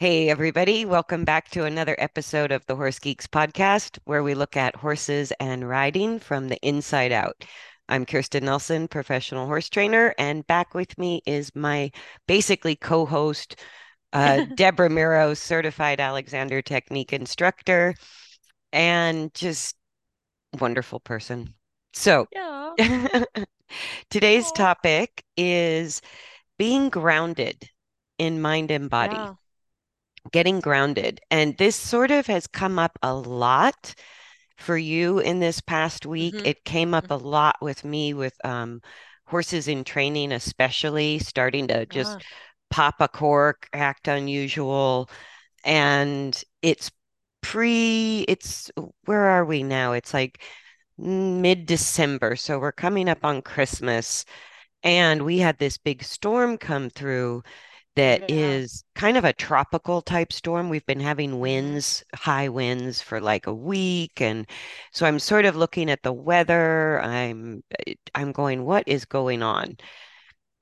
Hey, everybody. Welcome back to another episode of the Horse Geeks podcast, where we look at horses and riding from the inside out. I'm Kirsten Nelsen, professional horse trainer, and back with me is my basically co host, uh, Deb Romero, certified Alexander Technique instructor, and just wonderful person. So, Yeah. today's topic is being grounded in mind and body. Yeah. Getting grounded. And this sort of has come up a lot for you in this past week. hmm It came up a lot with me with um, horses in training, especially starting to just pop a cork, act unusual. And it's pre, it's where are we now? It's like mid-December. So we're coming up on Christmas. And we had this big storm come through that yeah. is kind of a tropical type storm. We've been having hmm winds, high winds for like a week. And so I'm sort of looking at the weather. I'm I'm going, what is going on?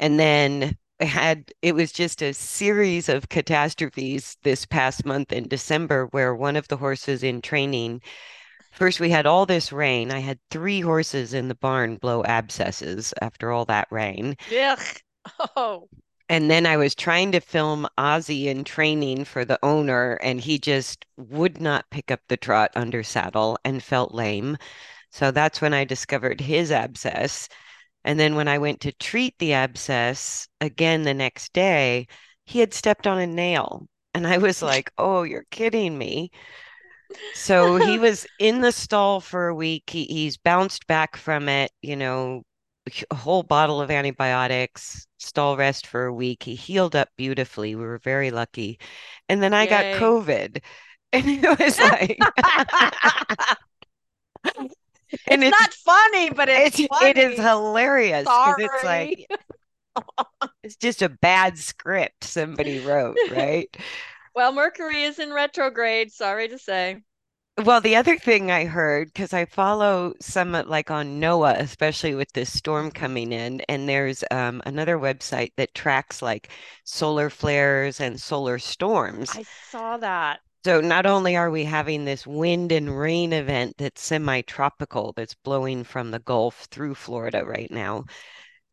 And then I had it was just a series of catastrophes this past month in December where one of the horses in training, first we had all this rain. I had three horses in the barn blow abscesses after all that rain. Yuck. Oh, And then I was trying to film Ozzy in training for the owner, and he just would not pick up the trot under saddle and felt lame. So that's when I discovered his abscess. And then when I went to treat the abscess again the next day, he had stepped on a nail. And I was like, oh, you're kidding me. So he was in the stall for a week. He, he's bounced back from it, you know, a whole bottle of antibiotics, stall rest for a week. He healed up beautifully. We were very lucky. And then I got. COVID. And it was like, and It's it's not funny, but it's it's it is hilarious because it's like it's just a bad script somebody wrote, right? Well, Mercury is in retrograde, sorry to say. Well, the other thing I heard, because I follow some uh, like on NOAA, especially with this storm coming in, and there's um, another website that tracks like solar flares and solar storms. I saw that. So not only are we having this wind and rain event that's semi-tropical that's blowing from the Gulf through Florida right now,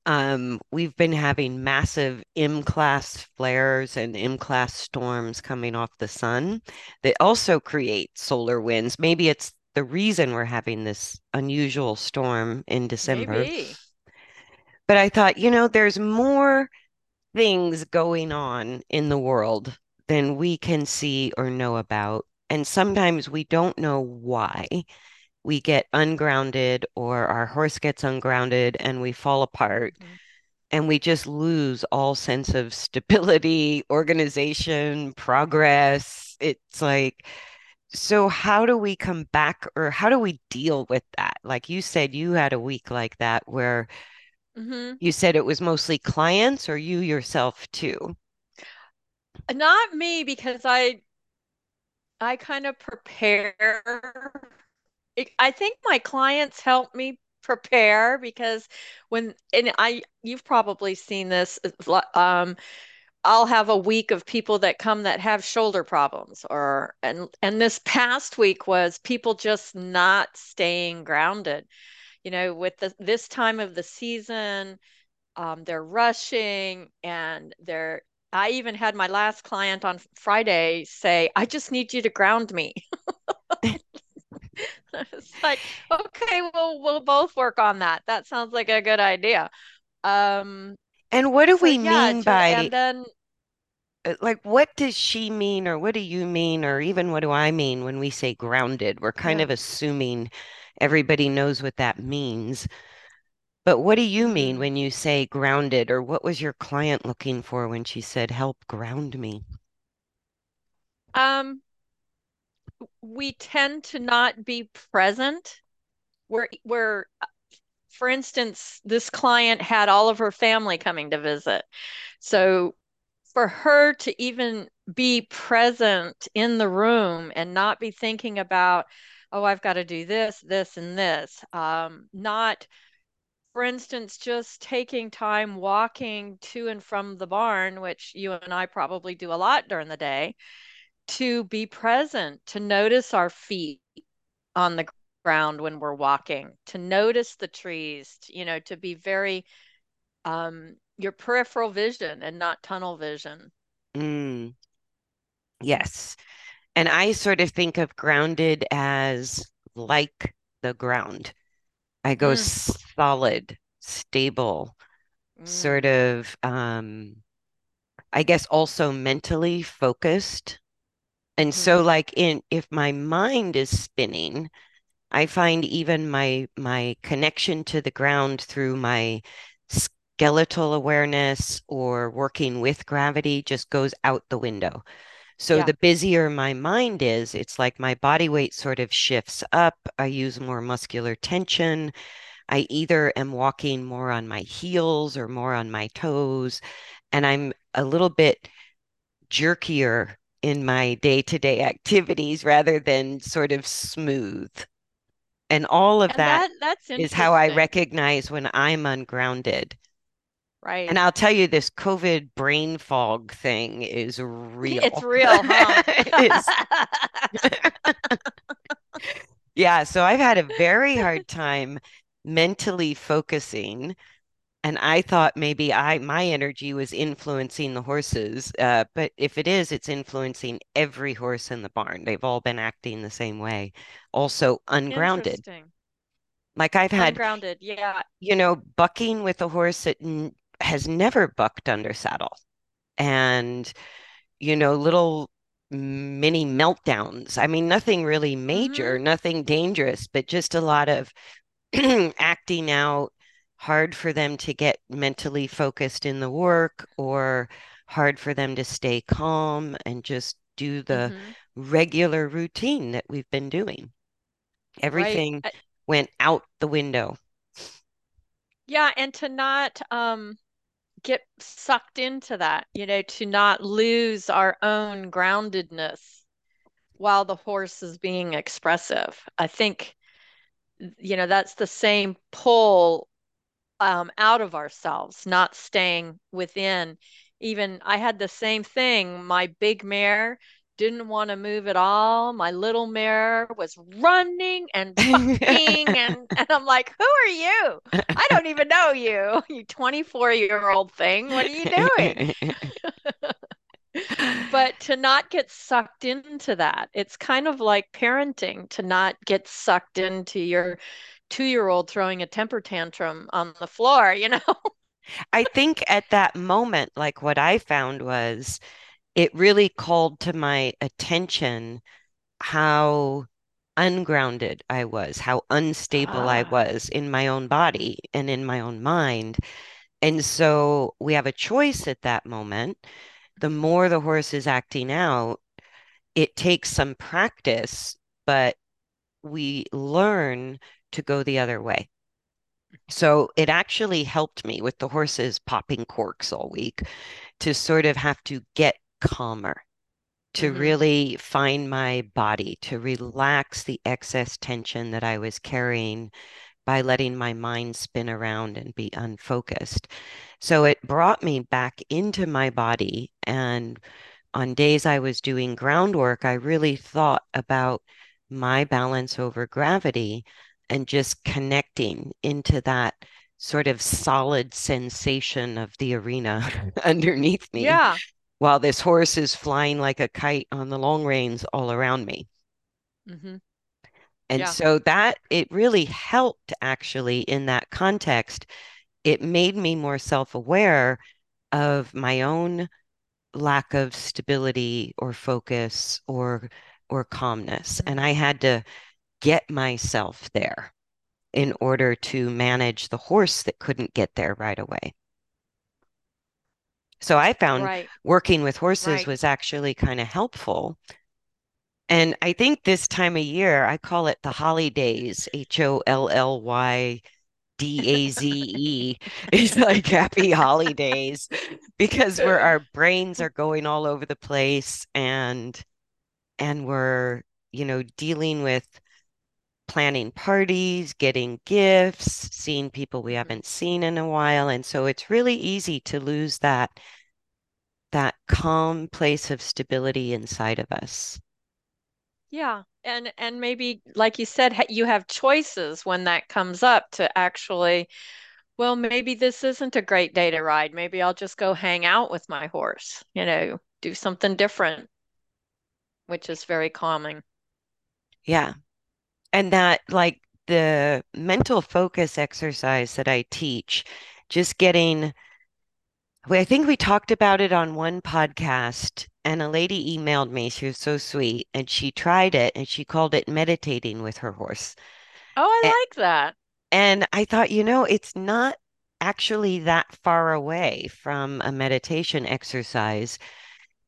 um, we've been having massive M-class flares and M-class storms coming off the sun that also create solar winds. Maybe it's the reason we're having this unusual storm in December. Maybe. But I thought, you know, there's more things going on in the world than we can see or know about. And sometimes we don't know why we get ungrounded or our horse gets ungrounded and we fall apart Mhm. and we just lose all sense of stability, organization, progress. It's like, so how do we come back or how do we deal with that? Like you said, you had a week like that where hmm you said it was mostly clients or you yourself too. Not me, because I I kind of prepare. I think my clients help me prepare because when and I you've probably seen this um I'll have a week of people that come that have shoulder problems or and and this past week was people just not staying grounded. You know, with the, this time of the season, um, they're rushing and they're I even had my last client on Friday say, I just need you to ground me. It's like, okay, well, we'll both work on that. That sounds like a good idea. Um, And what do so we yeah, mean by and then uh, like what does she mean or what do you mean or even what do I mean when we say grounded? We're kind yeah. of assuming everybody knows what that means. But what do you mean hmm when you say grounded, or what was your client looking for when she said, help ground me? Um, we tend to not be present. We're we're for instance, this client had all of her family coming to visit. So for her to even be present in the room and not be thinking about, oh, I've got to do this, this, and this, um, not for instance, just taking time walking to and from the barn, which you and I probably do a lot during the day, to be present, to notice our feet on the ground when we're walking, to notice the trees, you know, to be very um, your peripheral vision and not tunnel vision. Mm, yes. And I sort of think of grounded as like the ground. I go Mm, solid, stable, sort mm, of, um, I guess also mentally focused. And hmm so like in if my mind is spinning, I find even my my connection to the ground through my skeletal awareness or working with gravity just goes out the window. So Yeah, the busier my mind is, it's like my body weight sort of shifts up. I use more muscular tension. I either am walking more on my heels or more on my toes, and I'm a little bit jerkier in my day-to-day activities rather than sort of smooth. And all of and that that is how I recognize when I'm ungrounded. Right. And? I'll tell you, this COVID brain fog thing is real. It's real. huh? It is. Yeah, so I've had a very hard time mentally focusing, and I thought maybe I my energy was influencing the horses. Uh, but if it is, it's influencing every horse in the barn. They've all been acting the same way. Also ungrounded. Like I've had, Ungrounded. Yeah. you know, bucking with a horse that n has never bucked under saddle. And you know, little mini meltdowns. I mean, nothing really major, hmm nothing dangerous, but just a lot of acting out, hard for them to get mentally focused in the work or hard for them to stay calm and just do the hmm regular routine that we've been doing. Right. Everything Uh, went out the window. Yeah, and to not um get sucked into that, you know, to not lose our own groundedness while the horse is being expressive. I think, you know, that's the same pull um, out of ourselves, not staying within. Even I had the same thing. My big mare didn't want to move at all. My little mare was running and bucking, and, and I'm like, Who are you? I don't even know you, you 24 year old thing. What are you doing? But to not get sucked into that, it's kind of like parenting, to not get sucked into your two year old throwing a temper tantrum on the floor, you know? I think at that moment, like what I found was it really called to my attention how ungrounded I was, how unstable I Ah. was in my own body and in my own mind. And so we have a choice at that moment. The more the horse is acting out, it takes some practice, but we learn to go the other way. So it actually helped me with the horses popping corks all week to sort of have to get calmer to hmm really find my body, to relax the excess tension that I was carrying by letting my mind spin around and be unfocused. So it brought me back into my body. And on days I was doing groundwork, I really thought about my balance over gravity and just connecting into that sort of solid sensation of the arena underneath me Yeah. while this horse is flying like a kite on the long reins all around me. hmm And Yeah. so that it really helped actually in that context. It made me more self-aware of my own lack of stability or focus or or calmness. And Mhm. I had to get myself there in order to manage the horse that couldn't get there right away. So I found Right. working with horses Right. was actually kind of helpful And I think this time of year, I call it the holidays, H O L L Y D A Z E. It's like happy holidays because where our brains are going all over the place and and we're, you know, dealing with planning parties, getting gifts, seeing people we hmm haven't seen in a while. And so it's really easy to lose that that calm place of stability inside of us. Yeah. And and maybe like you said, you have choices when that comes up to actually, well, maybe this isn't a great day to ride. Maybe I'll just go hang out with my horse, you know, do something different, which is very calming. Yeah. And that like the mental focus exercise that I teach, just getting I think we talked about it on one podcast, and a lady emailed me. She was so sweet, and she tried it and she called it meditating with her horse. Oh, I like that. And I thought, you know, it's not actually that far away from a meditation exercise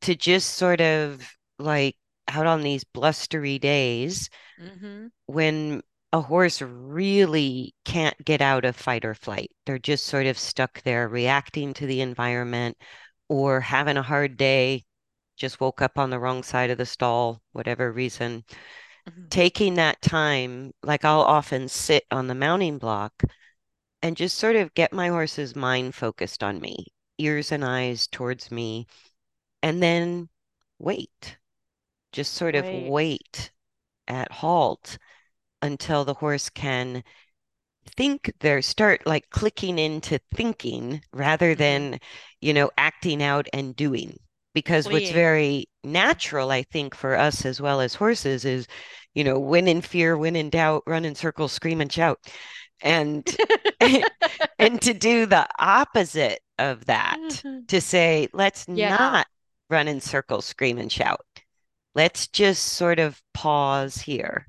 to just sort of like out on these blustery days hmm when a horse really can't get out of fight or flight. They're just sort of stuck there reacting to the environment or having a hard day, just woke up on the wrong side of the stall, whatever reason. hmm Taking that time, like I'll often sit on the mounting block and just sort of get my horse's mind focused on me, ears and eyes towards me, and then wait, just sort of Wait. wait at halt until the horse can think they're start like clicking into thinking rather hmm than, you know, acting out and doing. Because what's very natural, I think, for us as well as horses is, you know, when in fear, when in doubt, run in circles, scream and shout. And and to do the opposite of that, to say, let's Yeah. not run in circles, scream and shout. Let's just sort of pause here.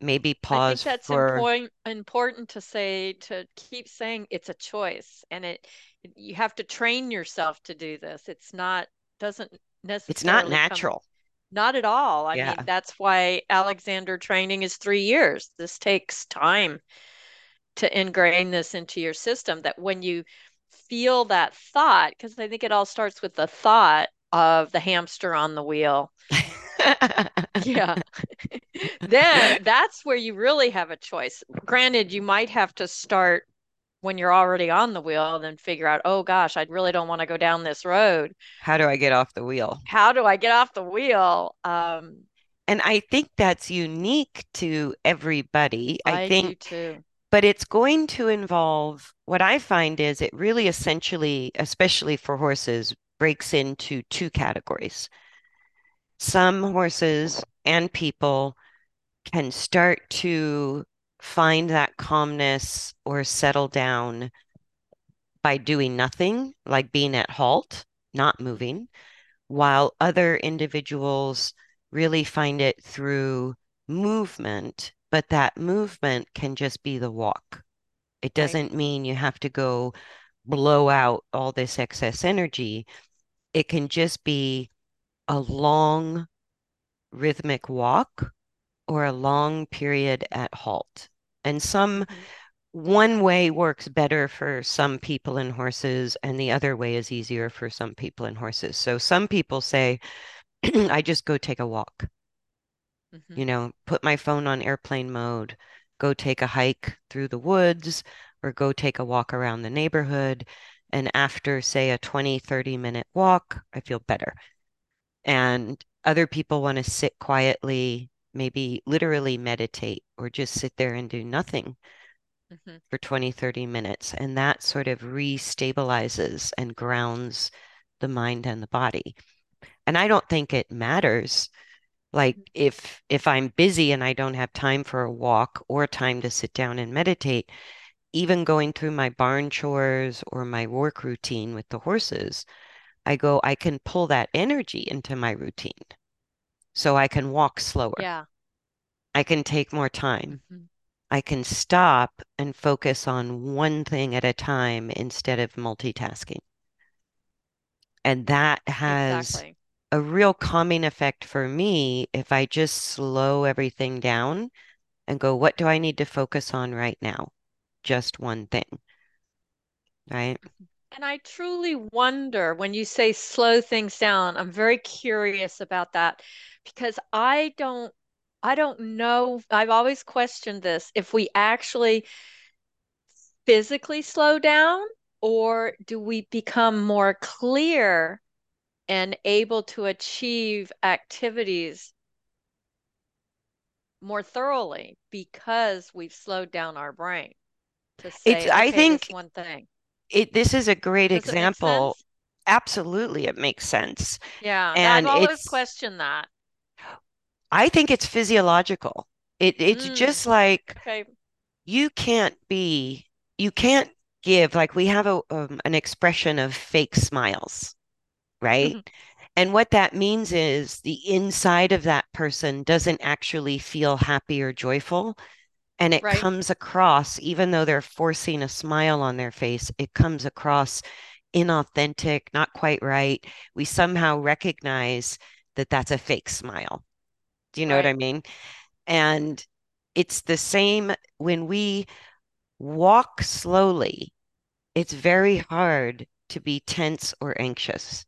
Maybe pause. I think that's for important important to say to keep saying it's a choice and it you have to train yourself to do this. It's not doesn't necessarily. it's not necessarily come natural. not at all. I mean, that's why Alexander training is three years. This takes time to ingrain this into your system that when you feel that thought, because I think it all starts with the thought of the hamster on the wheel. Yeah. Then that's where you really have a choice. Granted, you might have to start when you're already on the wheel, then figure out, oh gosh, I really don't want to go down this road. How do I get off the wheel? How do I get off the wheel? Um, And I think that's unique to everybody. I I think, do too. but it's going to involve what I find is it really essentially, especially for horses, breaks into two categories. Some horses and people can start to find that calmness or settle down by doing nothing, like being at halt, not moving, while other individuals really find it through movement, but that movement can just be the walk. It doesn't mean you have to go blow out all this excess energy. It can just be a long rhythmic walk or a long period at halt. And some one way works better for some people and horses, and the other way is easier for some people and horses. So some people say, I just go take a walk, hmm you know, put my phone on airplane mode, go take a hike through the woods, or go take a walk around the neighborhood. And after, say, a 20, 30 minute walk, I feel better. And other people want to sit quietly, maybe literally meditate or just sit there and do nothing hmm for 20, 30 minutes. And that sort of restabilizes and grounds the mind and the body. And I don't think it matters. Like if if I'm busy and I don't have time for a walk or time to sit down and meditate, even going through my barn chores or my work routine with the horses, I go, I can pull that energy into my routine. So I can walk slower. Yeah. I can take more time. hmm I can stop and focus on one thing at a time instead of multitasking. And that has Exactly. a real calming effect for me if I just slow everything down and go, what do I need to focus on right now? Just one thing, right? And I truly wonder when you say slow things down, I'm very curious about that because I don't. I don't know. I've always questioned this. If we actually physically slow down, or do we become more clear and able to achieve activities more thoroughly because we've slowed down our brain to It's, say, I okay, this think one thing. it, this is a great Does example. Absolutely, it makes sense. Yeah, and I've always it's, questioned that. I think it's physiological. It, it's Mm, just like okay. you can't be, you can't give, like we have a, um, an expression of fake smiles, right? And what that means is the inside of that person doesn't actually feel happy or joyful. And it Right, comes across, even though they're forcing a smile on their face, it comes across inauthentic, not quite right. We somehow recognize that that's a fake smile. Do you know what I mean? And it's the same when we walk slowly, it's very hard to be tense or anxious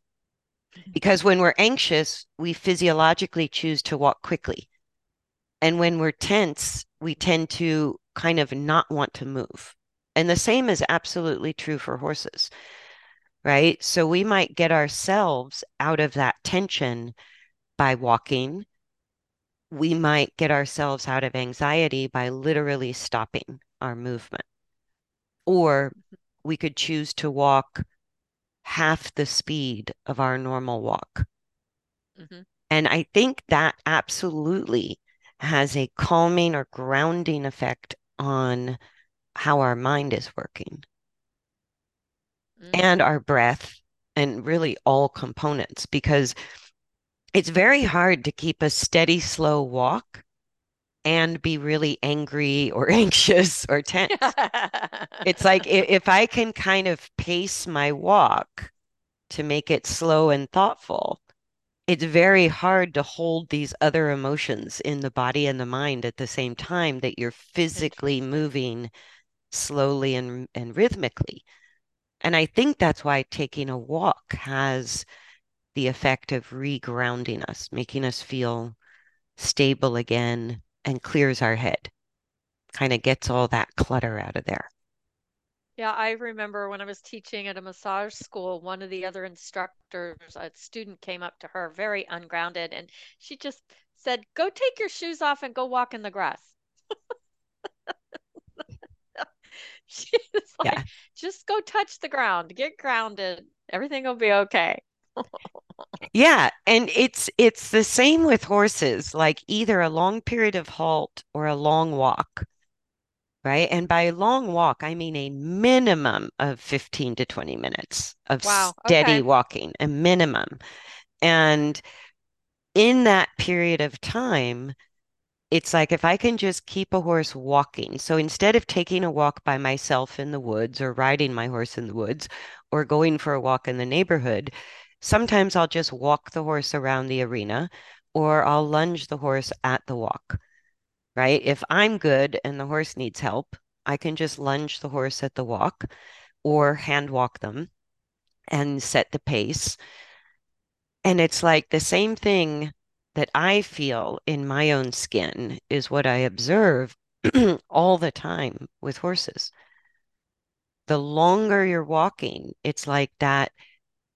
mm-hmm. because when we're anxious, we physiologically choose to walk quickly. And when we're tense, we tend to kind of not want to move. And the same is absolutely true for horses, right? So we might get ourselves out of that tension by walking. We might get ourselves out of anxiety by literally stopping our movement. Or we could choose to walk half the speed of our normal walk. hmm And I think that absolutely has a calming or grounding effect on how our mind is working and Mm, our breath and really all components because it's very hard to keep a steady, slow walk and be really angry or anxious or tense. It's like if I can kind of pace my walk to make it slow and thoughtful, it's very hard to hold these other emotions in the body and the mind at the same time that you're physically moving slowly and, and rhythmically. And I think that's why taking a walk has the effect of regrounding us, making us feel stable again and clears our head, kind of gets all that clutter out of there. Yeah, I remember when I was teaching at a massage school, one of the other instructors, a student came up to her very ungrounded, and she just said, Go take your shoes off and go walk in the grass. She was Yeah. Just go touch the ground, get grounded, everything will be okay. Yeah, and it's it's the same with horses, like either a long period of halt or a long walk, right? And by long walk, I mean a minimum of 15 to 20 minutes of Wow, steady okay. walking, a minimum. And in that period of time, it's like if I can just keep a horse walking. So instead of taking a walk by myself in the woods or riding my horse in the woods or going for a walk in the neighborhood, sometimes I'll just walk the horse around the arena or I'll lunge the horse at the walk, right? If I'm good and the horse needs help, I can just lunge the horse at the walk or hand walk them and set the pace. And it's like the same thing that I feel in my own skin is what I observe all the time with horses. The longer you're walking, it's like that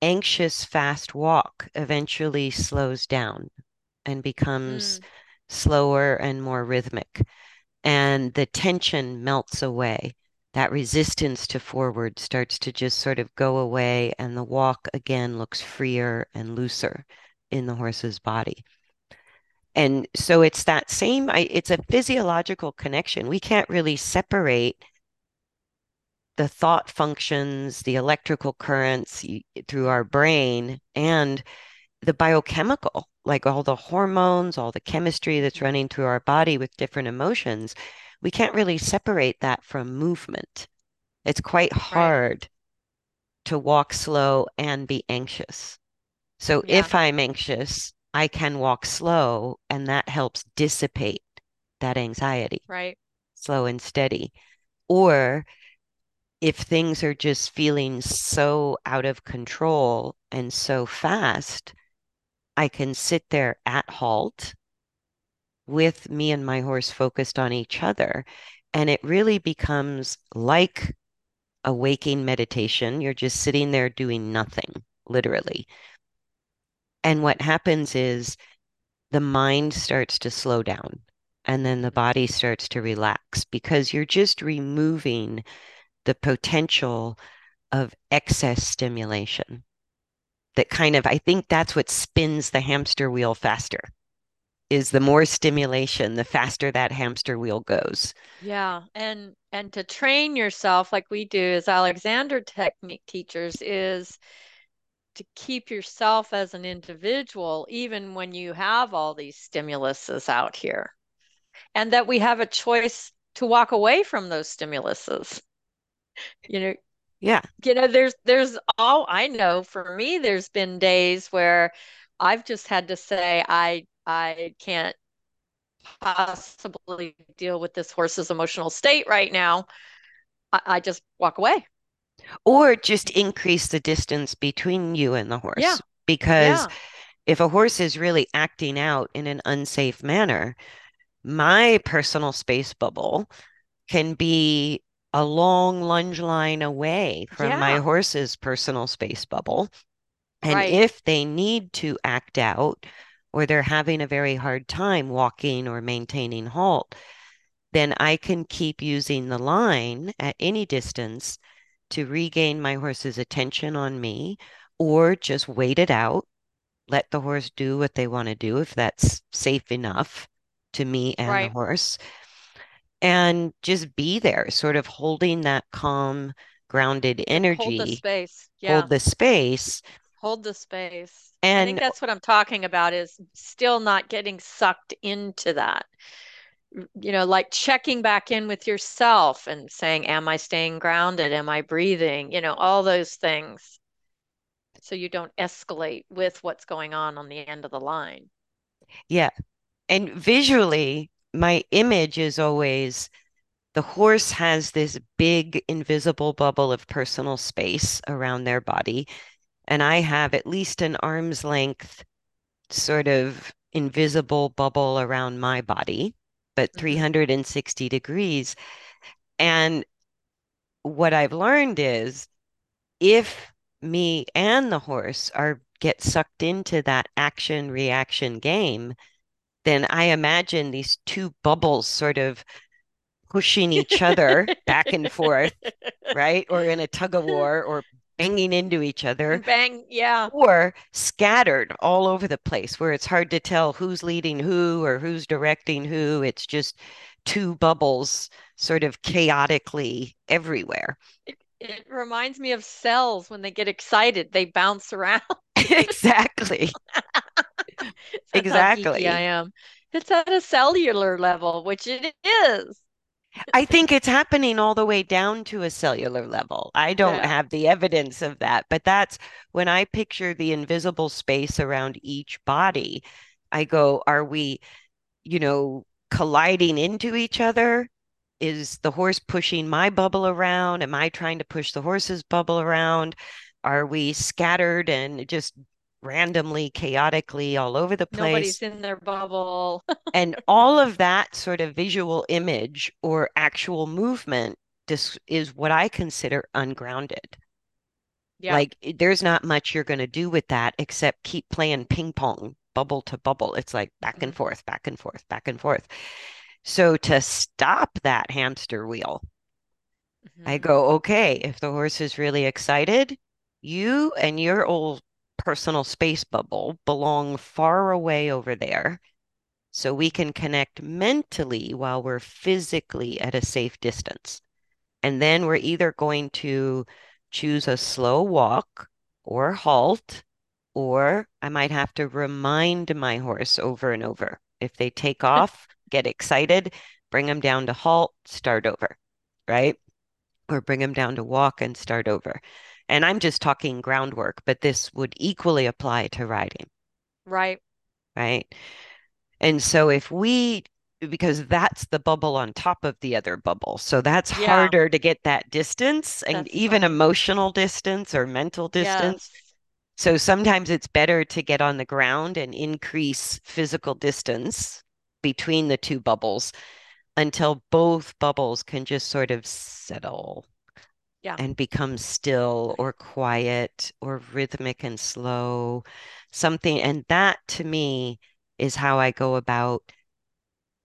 anxious, fast walk eventually slows down and becomes Mm, slower and more rhythmic. And the tension melts away. That resistance to forward starts to just sort of go away, and the walk again looks freer and looser in the horse's body. And so it's that same, it's a physiological connection. We can't really separate the thought functions, the electrical currents through our brain, and the biochemical, like all the hormones, all the chemistry that's mm, running through our body with different emotions. We can't really separate that from movement. It's quite right. hard to walk slow and be anxious. So Yeah, if I'm anxious, I can walk slow, and that helps dissipate that anxiety, right. slow and steady. Or if things are just feeling so out of control and so fast, I can sit there at halt with me and my horse focused on each other. And it really becomes like a waking meditation. You're just sitting there doing nothing, literally. And what happens is the mind starts to slow down and then the body starts to relax because you're just removing the potential of excess stimulation. That kind of, I think that's what spins the hamster wheel faster, is the more stimulation, the faster that hamster wheel goes. Yeah, and and to train yourself like we do as Alexander technique teachers is to keep yourself as an individual even when you have all these stimuluses out here. And that we have a choice to walk away from those stimuluses. You know, Yeah. you know, there's there's all I know for me, there's been days where I've just had to say I I can't possibly deal with this horse's emotional state right now. I, I just walk away. Or just increase the distance between you and the horse. Yeah. Because yeah, if a horse is really acting out in an unsafe manner, my personal space bubble can be a long lunge line away from my horse's personal space bubble. And right, if they need to act out or they're having a very hard time walking or maintaining halt, then I can keep using the line at any distance to regain my horse's attention on me or just wait it out, let the horse do what they want to do if that's safe enough to me and the horse, and just be there, sort of holding that calm, grounded energy. Hold the space. hold the space. hold the space. And I think that's what I'm talking about is still not getting sucked into that. You know, like checking back in with yourself and saying, Am I staying grounded? Am I breathing? You know, all those things. So you don't escalate with what's going on on the end of the line. yeah, and visually, my image is always the horse has this big invisible bubble of personal space around their body, and I have at least an arm's length sort of invisible bubble around my body, but hmm 360 degrees. And what I've learned is if me and the horse are get sucked into that action reaction game, then I imagine these two bubbles sort of pushing each other back and forth, right? Or in a tug of war or banging into each other Bang. Yeah. or scattered all over the place where it's hard to tell who's leading who or who's directing who. It's just two bubbles sort of chaotically everywhere. It, it reminds me of cells when they get excited, they bounce around. Exactly. Geeky I am. It's at a cellular level, which it is. I think it's happening all the way down to a cellular level. I don't Yeah. have the evidence of that, but that's when I picture the invisible space around each body, I go, are we, you know, colliding into each other? Is the horse pushing my bubble around? Am I trying to push the horse's bubble around? Are we scattered and just randomly, chaotically all over the place? Nobody's in their bubble. And all of that sort of visual image or actual movement this is what I consider ungrounded. Yeah. Like there's not much you're going to do with that except keep playing ping pong, bubble to bubble. It's like back and hmm forth, back and forth, back and forth. So to stop that hamster wheel, I hmm go, okay, if the horse is really excited, you and your old personal space bubble belong far away over there so we can connect mentally while we're physically at a safe distance. And then we're either going to choose a slow walk or halt, or I might have to remind my horse over and over. If they take off, get excited, bring them down to halt, start over, right? Or bring them down to walk and start over. And I'm just talking groundwork, but this would equally apply to riding. Right. right? And so if we, because that's the bubble on top of the other bubble, so that's Yeah. harder to get that distance and That's even right. emotional distance or mental distance. Yes. So sometimes it's better to get on the ground and increase physical distance between the two bubbles until both bubbles can just sort of settle Yeah. and become still or quiet or rhythmic and slow, something. And that to me is how I go about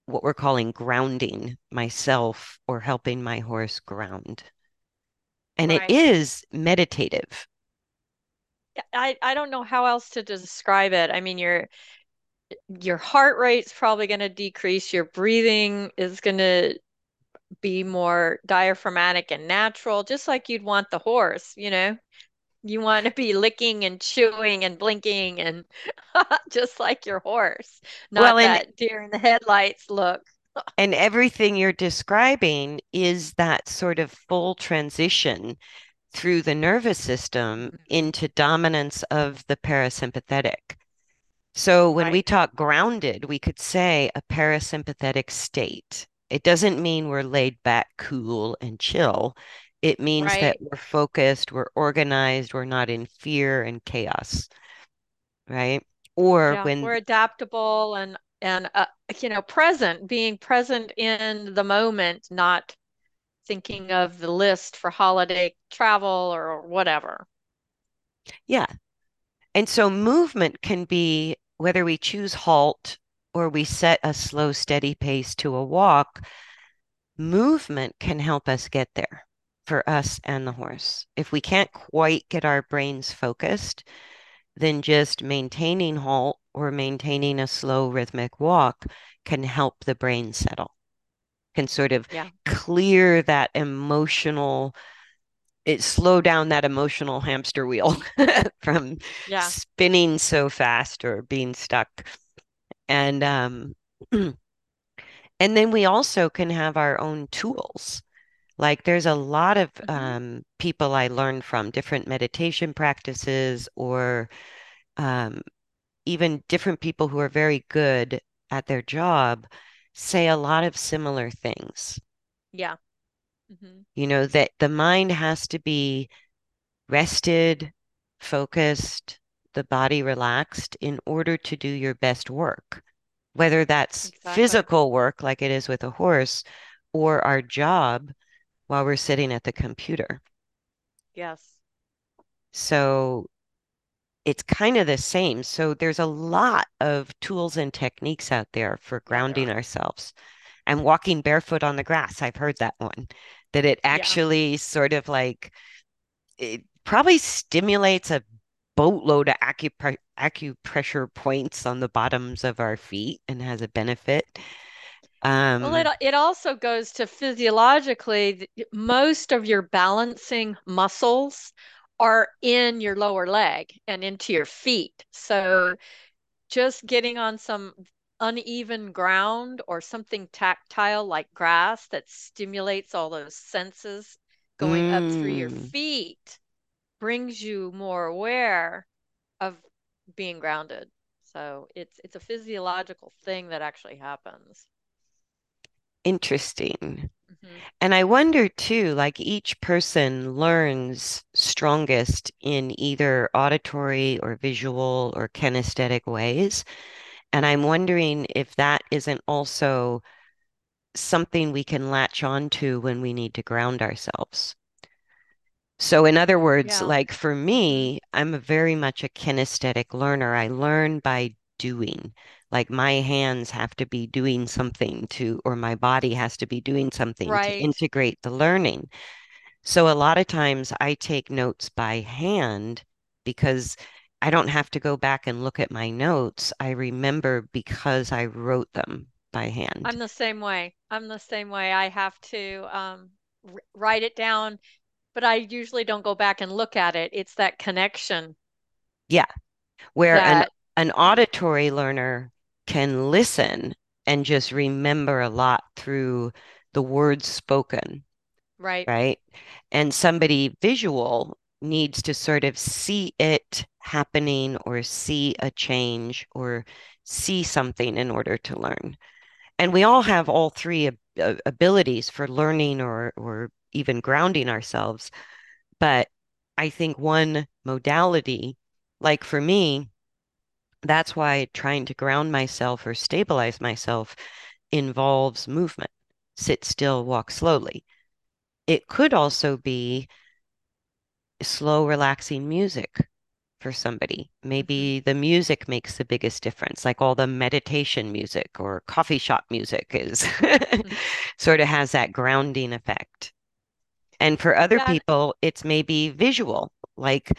what we're calling grounding myself or helping my horse ground. And it Right. is meditative. I, I don't know how else to describe it. I mean, your your heart rate's probably going to decrease. Your breathing is going to be more diaphragmatic and natural, just like you'd want the horse, you know? You want to be licking and chewing and blinking and just like your horse, Well, not and that deer in the headlights look. and everything you're describing is that sort of full transition through the nervous system Mhm. into dominance of the parasympathetic. So when we talk grounded, we could say a parasympathetic state. It doesn't mean we're laid back, cool, and chill. It means that we're focused, we're organized, we're not in fear and chaos, right? Or Yeah, when, we're adaptable and and uh, you know, present, being present in the moment, not thinking of the list for holiday travel or whatever. yeah. And so movement can be whether we choose halt or we set a slow, steady pace to a walk, movement can help us get there for us and the horse. If we can't quite get our brains focused, then just maintaining halt or maintaining a slow rhythmic walk can help the brain settle, can sort of Yeah, clear that emotional, it slow down that emotional hamster wheel from yeah. spinning so fast or being stuck. And um, and then we also can have our own tools. Like there's a lot of hmm um, people I learned from different meditation practices or um, even different people who are very good at their job say a lot of similar things. Yeah. hmm You know, that the mind has to be rested, focused, the body relaxed in order to do your best work, whether that's Exactly. physical work like it is with a horse or our job while we're sitting at the computer. Yes. So it's kind of the same. So there's a lot of tools and techniques out there for grounding are. ourselves. And walking barefoot on the grass, I've heard that one, that it Yeah. actually sort of like it probably stimulates a boatload of acupre acupressure points on the bottoms of our feet and has a benefit. Well, it Um, it also goes to physiologically, most of your balancing muscles are in your lower leg and into your feet. So just getting on some uneven ground or something tactile like grass that stimulates all those senses going up through your mm, feet brings you more aware of being grounded. So it's it's a physiological thing that actually happens. interesting. hmm And I wonder too, like each person learns strongest in either auditory or visual or kinesthetic ways. And I'm wondering if that isn't also something we can latch on to when we need to ground ourselves. So, in other words, Yeah. like for me, I'm a very much a kinesthetic learner. I learn by doing. Like my hands have to be doing something to, or my body has to be doing something to Right. integrate the learning. So, a lot of times I take notes by hand because I don't have to go back and look at my notes. I remember because I wrote them by hand. I'm the same way. I'm the same way. I have to um, r write it down, but I usually don't go back and look at it. It's that connection Yeah. where an that, an auditory learner can listen and just remember a lot through the words spoken, right, right? And somebody visual needs to sort of see it happening or see a change or see something in order to learn. And we all have all three ab- uh, abilities for learning or or even grounding ourselves. But I think one modality, like for me, That's why trying to ground myself or stabilize myself involves movement. Sit still, walk slowly. It could also be slow, relaxing music for somebody. Maybe the music makes the biggest difference, like all the meditation music or coffee shop music is mm-hmm. sort of has that grounding effect. And for other Yeah. people, it's maybe visual, like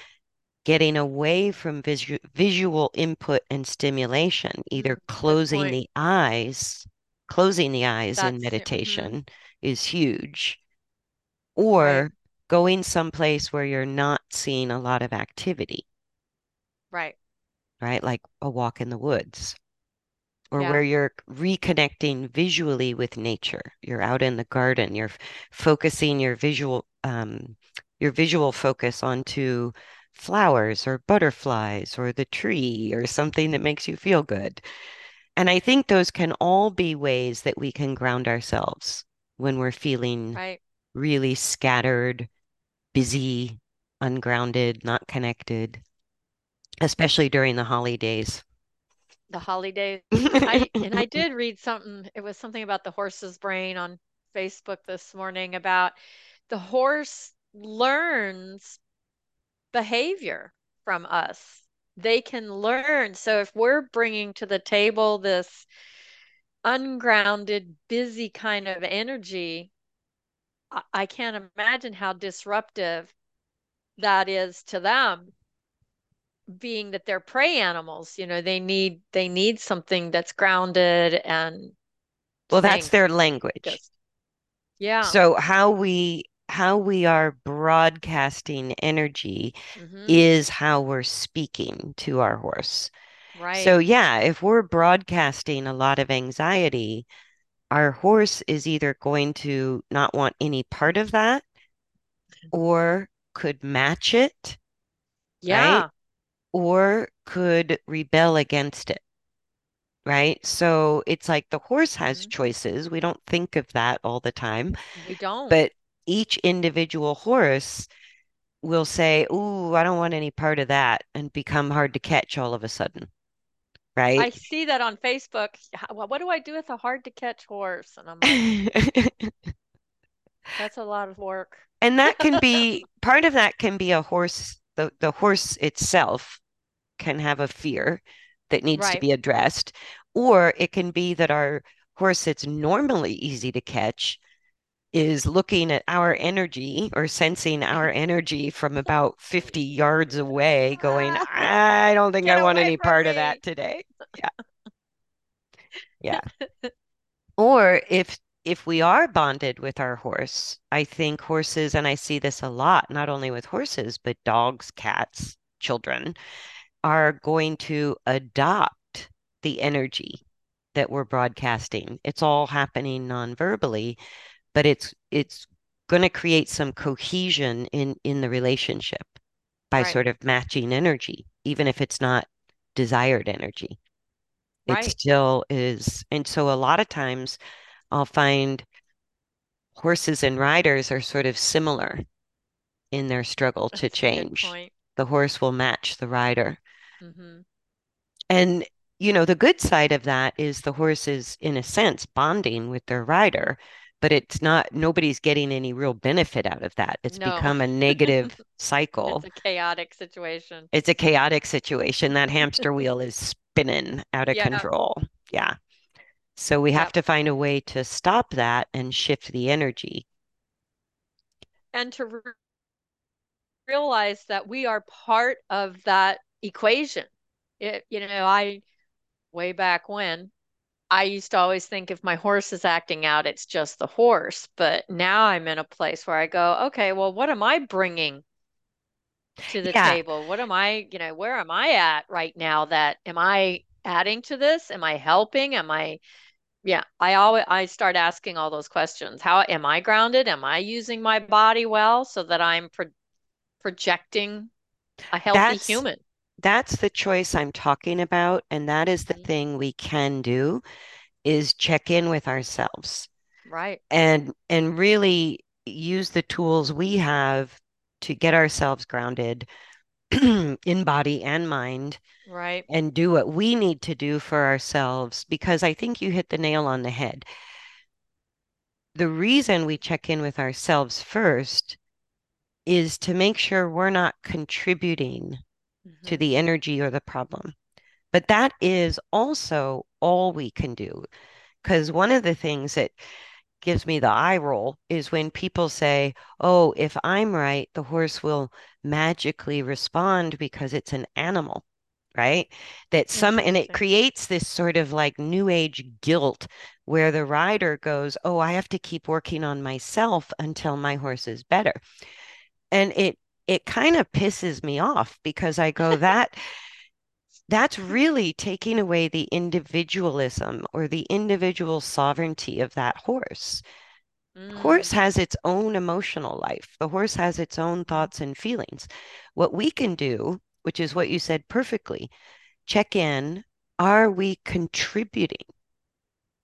getting away from visu visual input and stimulation, either closing the eyes, closing the eyes in That's hmm meditation is huge, right, or going someplace where you're not seeing a lot of activity, right. right? Like a walk in the woods, or where you're reconnecting visually with nature. You're out in the garden, you're focusing your visual um, your visual focus onto flowers or butterflies or the tree or something that makes you feel good. And I think those can all be ways that we can ground ourselves when we're feeling Right. really scattered, busy, ungrounded, not connected, especially during the holidays. The holidays. I and I did read something. It was something about the horse's brain on Facebook this morning about the horse learns behavior from us. They can learn. So if we're bringing to the table this ungrounded, busy kind of energy, I, I can't imagine how disruptive that is to them, being that they're prey animals. You know, they need they need something that's grounded and Well, that's their language. Just yeah. So how we how we are broadcasting energy hmm is how we're speaking to our horse. Right so yeah, if we're broadcasting a lot of anxiety, our horse is either going to not want any part of that or could match it, right? Or could rebel against it, right? So it's like the horse has hmm choices. We don't think of that all the time, We don't. but each individual horse will say, Ooh, I don't want any part of that, and become hard to catch all of a sudden, right? I see that on Facebook. What do I do with a hard to catch horse? And I'm like, that's a lot of work. And that can be part of that can be a horse, the, the horse itself can have a fear that needs to be addressed, or it can be that our horse that's normally easy to catch is looking at our energy or sensing our energy from about 50 yards away, going, I don't think get I want any part of that today. Yeah. Yeah. Or if if we are bonded with our horse, I think horses, and I see this a lot, not only with horses, but dogs, cats, children, are going to adopt the energy that we're broadcasting. It's all happening non-verbally, but it's it's going to create some cohesion in in the relationship by Right. sort of matching energy, even if it's not desired energy. It still is. And so a lot of times I'll find horses and riders are sort of similar in their struggle to That's good change. The horse will match the rider. hmm And, you know, the good side of that is the horse is, in a sense, bonding with their rider, but it's not, nobody's getting any real benefit out of that. It's No, become a negative cycle. it's a chaotic situation. It's a chaotic situation. That hamster wheel is spinning out of Yeah. control. Yeah. So we have Yep. to find a way to stop that and shift the energy. And to re realize that we are part of that equation. It, you know, I way back when I used to always think if my horse is acting out, it's just the horse. But now I'm in a place where I go, okay, well, what am I bringing to the Yeah, table? What am I, you know, where am I at right now that am I adding to this? Am I helping? Am I, yeah, I always I start asking all those questions. How am I grounded? Am I using my body well so that I'm pro projecting a healthy that's human? That's the choice I'm talking about, and that is the Mhm. thing we can do is check in with ourselves Right. and and really use the tools we have to get ourselves grounded in body and mind Right. and do what we need to do for ourselves because I think you hit the nail on the head. The reason we check in with ourselves first is to make sure we're not contributing to hmm the energy or the problem. But that is also all we can do. Because one of the things that gives me the eye roll is when people say, oh, if I'm right, the horse will magically respond because it's an animal, right? That some, and it creates this sort of like new age guilt where the rider goes, oh, I have to keep working on myself until my horse is better. And it, it kind of pisses me off because I go, that that's really taking away the individualism or the individual sovereignty of that horse. Horse Mm, has its own emotional life. The horse has its own thoughts and feelings. What we can do, which is what you said perfectly, check in. Are we contributing?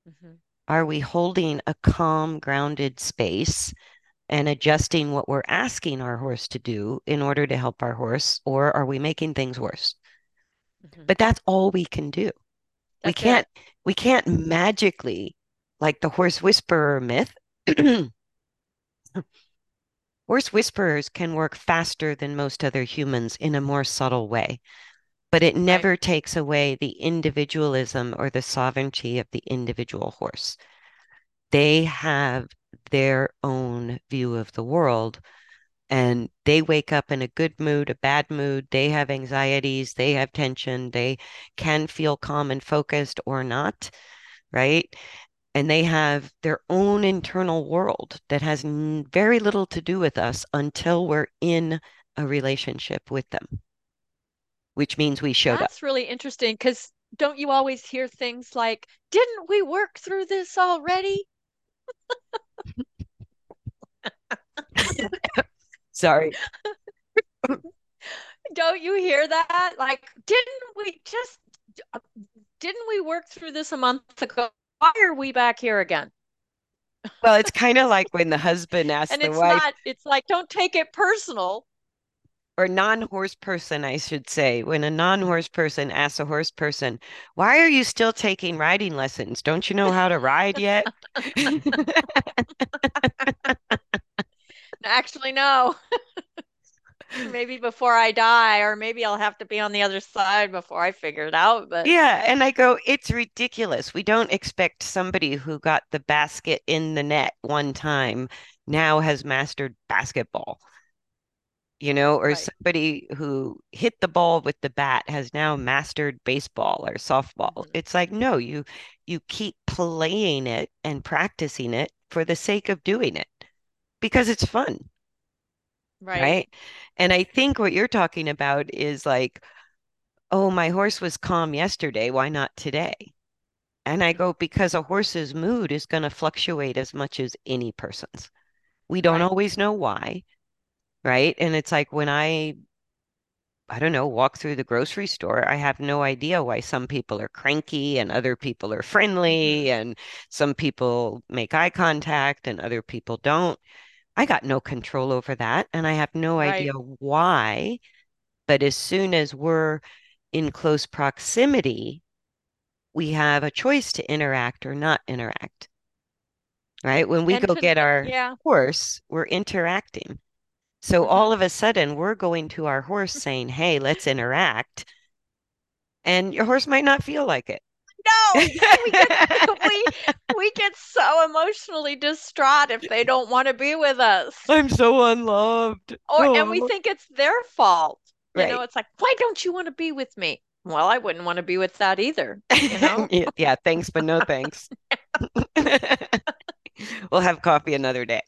mhm. Are we holding a calm, grounded space and adjusting what we're asking our horse to do in order to help our horse, or are we making things worse? Mhm. But that's all we can do. We can't it. we can't magically, like the horse whisperer myth, horse whisperers can work faster than most other humans in a more subtle way, but it Right. never takes away the individualism or the sovereignty of the individual horse. They have their own view of the world and they wake up in a good mood, a bad mood. They have anxieties, they have tension, they can feel calm and focused or not, right? and they have their own internal world that has n- very little to do with us until we're in a relationship with them, which means we showed up. That's really interesting because don't you always hear things like, didn't we work through this already? Sorry. Don't you hear that? Like, didn't we just, didn't we work through this a month ago? Why are we back here again? Well, it's kind of like when the husband asks And the it's wife, not, it's like, don't take it personal. or non-horse person, I should say, when a non-horse person asks a horse person, "Why are you still taking riding lessons? Don't you know how to ride yet?" Actually, no. Maybe before I die, or maybe I'll have to be on the other side before I figure it out. But Yeah, and I go, it's ridiculous. We don't expect somebody who got the basket in the net one time now has mastered basketball, you know, or right. somebody who hit the ball with the bat has now mastered baseball or softball. hmm It's like, no, you you keep playing it and practicing it for the sake of doing it because it's fun, Right. right? And I think what you're talking about is like, oh, my horse was calm yesterday, why not today? And I go, because a horse's mood is going to fluctuate as much as any person's. We don't Right. always know why, right? And it's like when I, I don't know, walk through the grocery store, I have no idea why some people are cranky and other people are friendly hmm and some people make eye contact and other people don't. I got no control over that. And I have no idea why. But as soon as we're in close proximity, we have a choice to interact or not interact. right? When we And go to, get our yeah. horse, we're interacting. So hmm all of a sudden, we're going to our horse saying, Hey, let's interact. And your horse might not feel like it. No, we get we we get so emotionally distraught if they don't want to be with us. I'm so unloved. Or and oh, we Oh, think it's their fault. You know, it's like, why don't you want to be with me? Well, I wouldn't want to be with that either, you know? Yeah, thanks, but no thanks. We'll have coffee another day.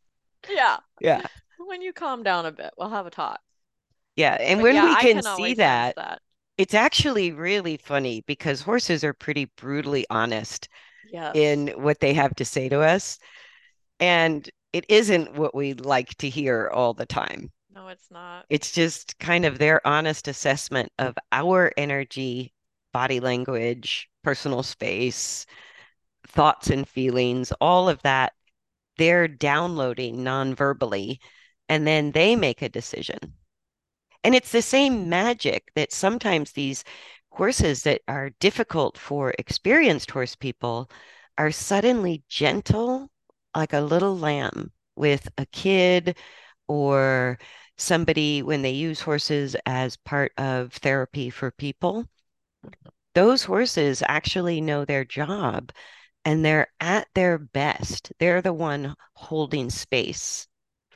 Yeah. Yeah. When you calm down a bit, we'll have a talk. Yeah. And But when yeah, we can can see that, that. It's actually really funny because horses are pretty brutally honest Yes. in what they have to say to us. And it isn't what we like to hear all the time. No, it's not. It's just kind of their honest assessment of our energy, body language, personal space, thoughts and feelings, all of that. They're downloading non-verbally, and then they make a decision. And it's the same magic that sometimes these horses that are difficult for experienced horse people are suddenly gentle, like a little lamb with a kid or somebody when they use horses as part of therapy for people. Those horses actually know their job and they're at their best. They're the one holding space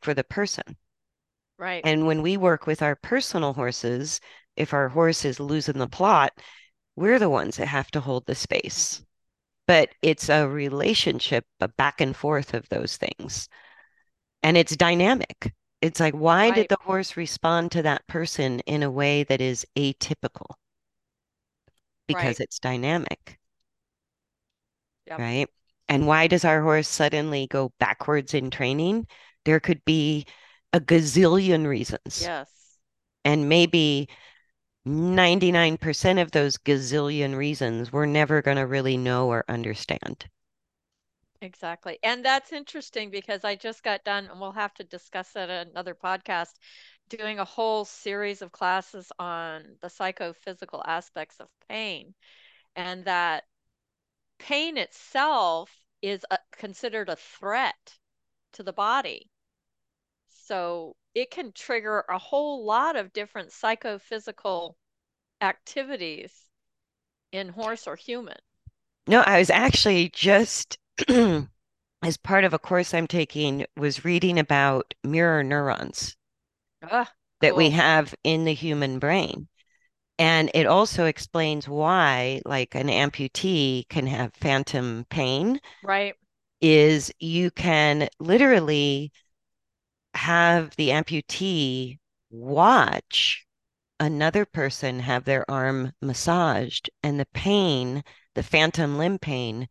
for the person. Right. And when we work with our personal horses, if our horse is losing the plot, we're the ones that have to hold the space. Mhm. But it's a relationship, a back and forth of those things. And it's dynamic. It's like, why did the horse respond to that person in a way that is atypical? Because Right. it's dynamic, Yep. right? And why does our horse suddenly go backwards in training? There could be a gazillion reasons. Yes. And maybe 99% of those gazillion reasons we're never going to really know or understand. Exactly. And that's interesting because I just got done, and we'll have to discuss that in another podcast, doing a whole series of classes on the psychophysical aspects of pain, and that pain itself is a, considered a threat to the body. So it can trigger a whole lot of different psychophysical activities in horse or human. No, I was actually just as part of a course I'm taking was reading about mirror neurons Ah, that we have in the human brain. And it also explains why, like an amputee can have phantom pain, Right. is you can literally have the amputee watch another person have their arm massaged, and the pain, the phantom limb pain,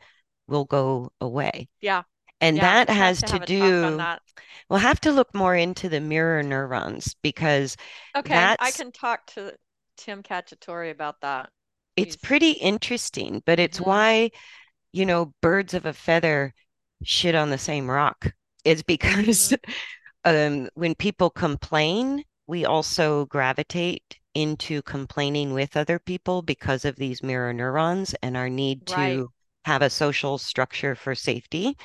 will go away. Yeah. And Yeah. that has to to have a talk on do, that. we'll have to look more into the mirror neurons because Okay, I can talk to Tim Cacciatore about that. it's He's pretty interesting, but it's hmm why, you know, birds of a feather shit on the same rock. It's because hmm um, when people complain, we also gravitate into complaining with other people because of these mirror neurons and our need Right. to have a social structure for safety.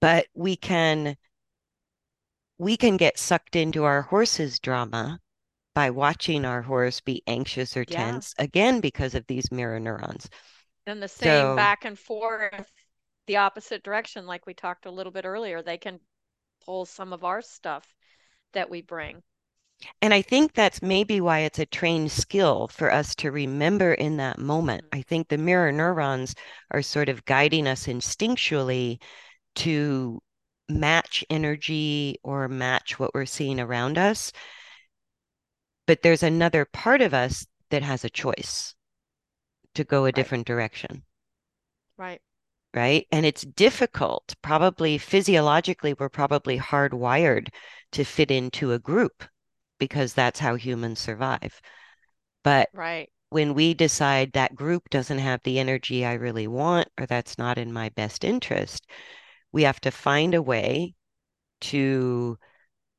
But we can we can get sucked into our horse's drama by watching our horse be anxious or Yeah. tense, again, because of these mirror neurons. And the same So, back and forth, the opposite direction, like we talked a little bit earlier. They can pull some of our stuff that we bring. and I think that's maybe why it's a trained skill for us to remember in that moment. Mhm. I think the mirror neurons are sort of guiding us instinctually to match energy or match what we're seeing around us. But there's another part of us that has a choice to go a Right. different direction, Right. Right? And it's difficult. Probably physiologically, we're probably hardwired to fit into a group because that's how humans survive. But Right. when we decide that group doesn't have the energy I really want, or that's not in my best interest, we have to find a way to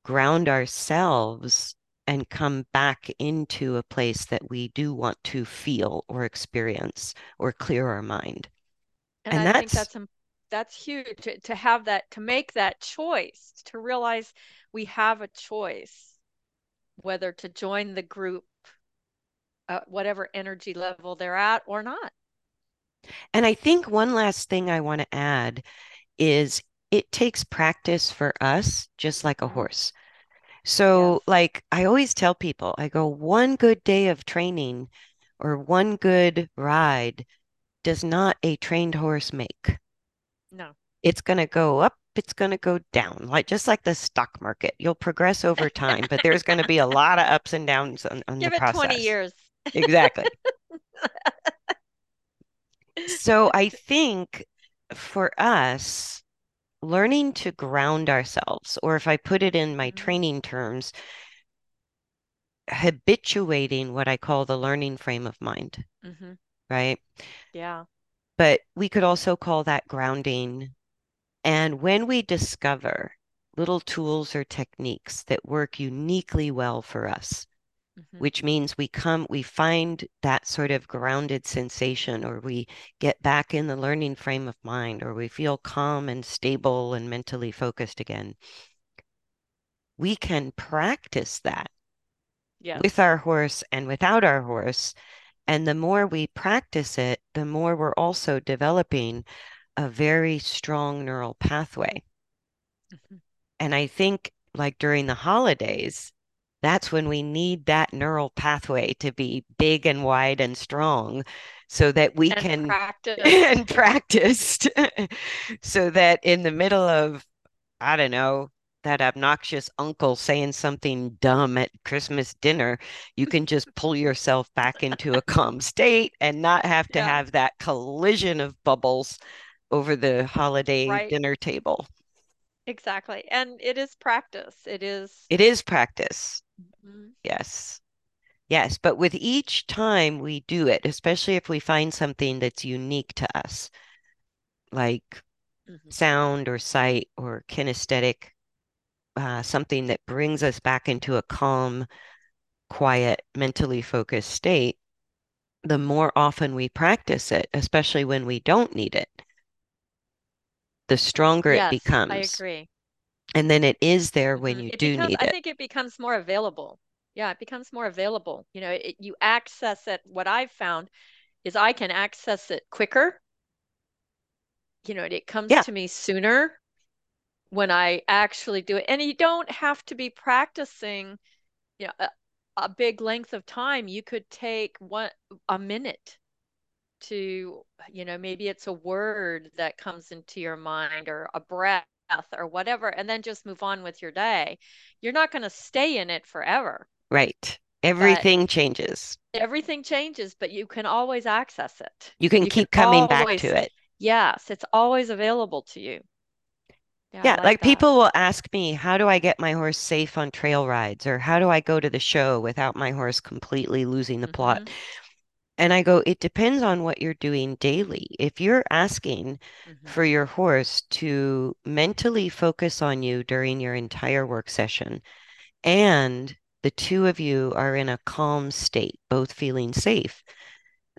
ground ourselves and come back into a place that we do want to feel or experience or clear our mind. And And I think that's, that's that's huge to, to have that, to make that choice, to realize we have a choice whether to join the group at whatever energy level they're at or not. and I think one last thing I want to add is it takes practice for us, just like a horse. Yes. So, like I always tell people, I go, one good day of training or one good ride does not a trained horse make. No. It's going to go up, it's going to go down, like just like the stock market. You'll progress over time, but there's going to be a lot of ups and downs on, on the Give it 20 years. Exactly. So I think for us, learning to ground ourselves, or if I put it in my hmm training terms, habituating what I call the learning frame of mind, hmm right? Yeah. But we could also call that grounding. And when we discover little tools or techniques that work uniquely well for us, hmm which means we come, we find that sort of grounded sensation, or we get back in the learning frame of mind, or we feel calm and stable and mentally focused again. We can practice that with our horse and without our horse. And the more we practice it, the more we're also developing a very strong neural pathway. hmm And I think, like during the holidays, that's when we need that neural pathway to be big and wide and strong so that we And can practiced. and practiced so that in the middle of, I don't know, that obnoxious uncle saying something dumb at Christmas dinner, you can just pull yourself back into a calm state and not have to Yeah, have that collision of bubbles over the holiday right. dinner table. Exactly. And it is practice. It is. It is practice. Mhm. Yes. Yes. But with each time we do it, especially if we find something that's unique to us, like Mhm. sound or sight or kinesthetic, uh, something that brings us back into a calm, quiet, mentally focused state, the more often we practice it, especially when we don't need it, the stronger it Yes, I becomes. agree. And then it is there when hmm you It do becomes, need I it. I think it becomes more available. Yeah, it becomes more available. You know, it, you access it. What I've found is I can access it quicker. You know, it comes Yeah, to me sooner when I actually do it. And you don't have to be practicing, you know, a, a big length of time. You could take one a minute to, you know, maybe it's a word that comes into your mind or a breath or whatever, and then just move on with your day. You're not going to stay in it forever, right. but Everything changes. everything changes, but you can always access it. You can You can keep coming back to it. yes, it's always available to you. Yeah, Yeah, like like people will ask me, how do I get my horse safe on trail rides? Or how do I go to the show without my horse completely losing the plot? hmm And I go, it depends on what you're doing daily. If you're asking hmm for your horse to mentally focus on you during your entire work session, and the two of you are in a calm state, both feeling safe,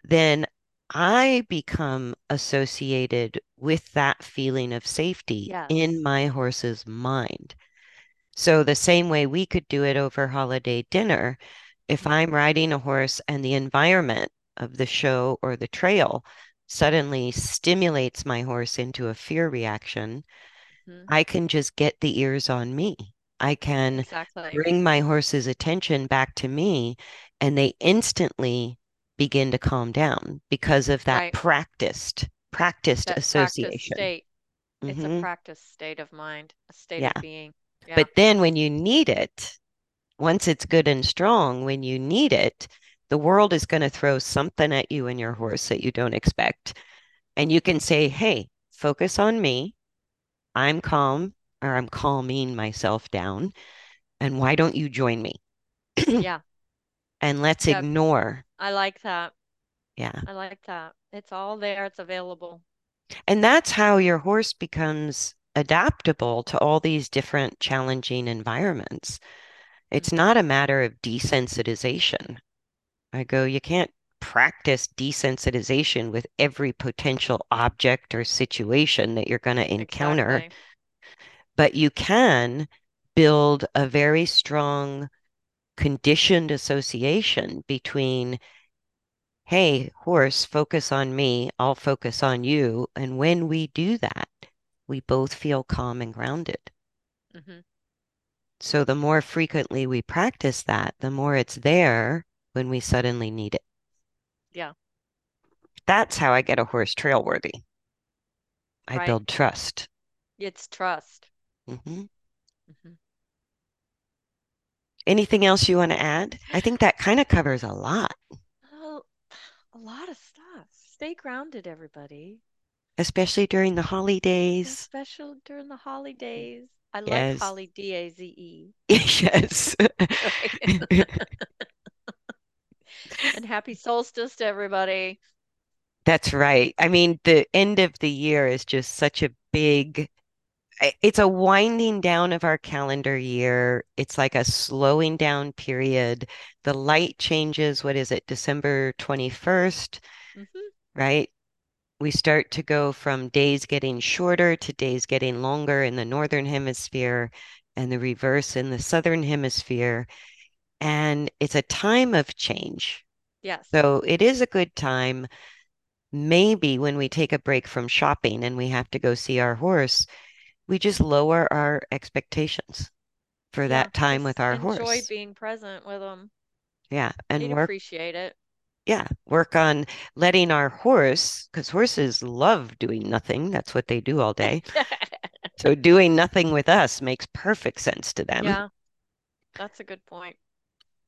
then I become associated with that feeling of safety in my horse's mind. So, the same way we could do it over holiday dinner, if I'm hmm riding a horse and the environment of the show or the trail suddenly stimulates my horse into a fear reaction, hmm I can just get the ears on me. I can Exactly. bring my horse's attention back to me, and they instantly begin to calm down because of that Right. practiced, practiced That practice association. state. It's a hmm practice state of mind, a state Yeah. of being. Yeah. But then when you need it, once it's good and strong, when you need it, the world is going to throw something at you and your horse that you don't expect. And you can say, hey, focus on me. I'm calm, or I'm calming myself down. And why don't you join me? Yeah. And let's Yeah. ignore. I like that. Yeah. I like that. It's all there. It's available. And that's how your horse becomes adaptable to all these different challenging environments. It's hmm not a matter of desensitization. I go, you can't practice desensitization with every potential object or situation that you're going to encounter, Exactly. but you can build a very strong conditioned association between, hey, horse, focus on me, I'll focus on you. And when we do that, we both feel calm and grounded. hmm So the more frequently we practice that, the more it's there when we suddenly need it. Yeah. That's how I get a horse trail worthy. I Right. build trust. It's trust. hmm hmm Anything else you want to add? I think that kind of covers a lot, Oh, a lot of stuff. Stay grounded, everybody. especially during the holidays. Especially during the holidays. I like Yes. Holly D-A-Z-E. Yes. And happy solstice to everybody. That's right. I mean, the end of the year is just such a big it's a winding down of our calendar year. It's like a slowing down period. The light changes. What is it? December 21st, hmm right? We start to go from days getting shorter to days getting longer in the northern hemisphere and the reverse in the southern hemisphere. And it's a time of change. Yes. So it is a good time. Maybe when we take a break from shopping and we have to go see our horse, we just lower our expectations for Yeah. that time with our enjoy horse. Enjoy being present with them. Yeah. And work, appreciate it. yeah, work on letting our horse, because horses love doing nothing. That's what they do all day. So doing nothing with us makes perfect sense to them. Yeah, that's a good point.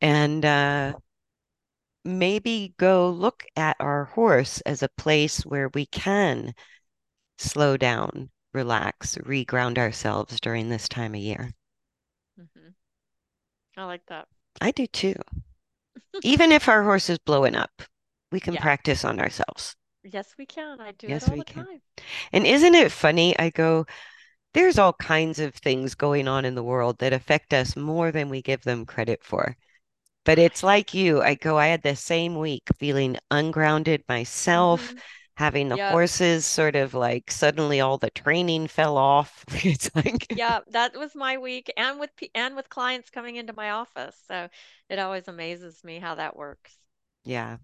And uh, maybe go look at our horse as a place where we can slow down, relax, reground ourselves during this time of year. hmm I like that. I do too. Even if our horse is blowing up, we can Yeah. practice on ourselves. Yes, we can. I do it Yes, all we the can. time. And isn't it funny? I go, there's all kinds of things going on in the world that affect us more than we give them credit for. But it's like you. I go, I had the same week feeling ungrounded myself, hmm having the Yep. horses sort of like suddenly all the training fell off. It's like, Yeah, that was my week and with and with clients coming into my office. So it always amazes me how that works. yeah.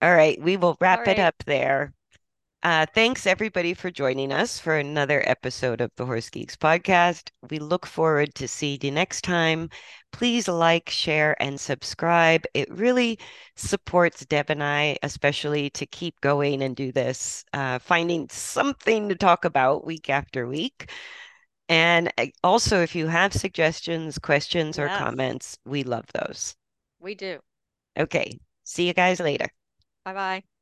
All right, we will All wrap it right. up there. Uh, thanks everybody for joining us for another episode of the Horse Geeks podcast. We look forward to seeing you next time. Please like, share, and subscribe. It really supports Deb and I, especially to keep going and do this, uh, finding something to talk about week after week. And uh, also, if you have suggestions, questions, or Yes, comments, we love those. we do. Okay, see you guys later. Bye bye.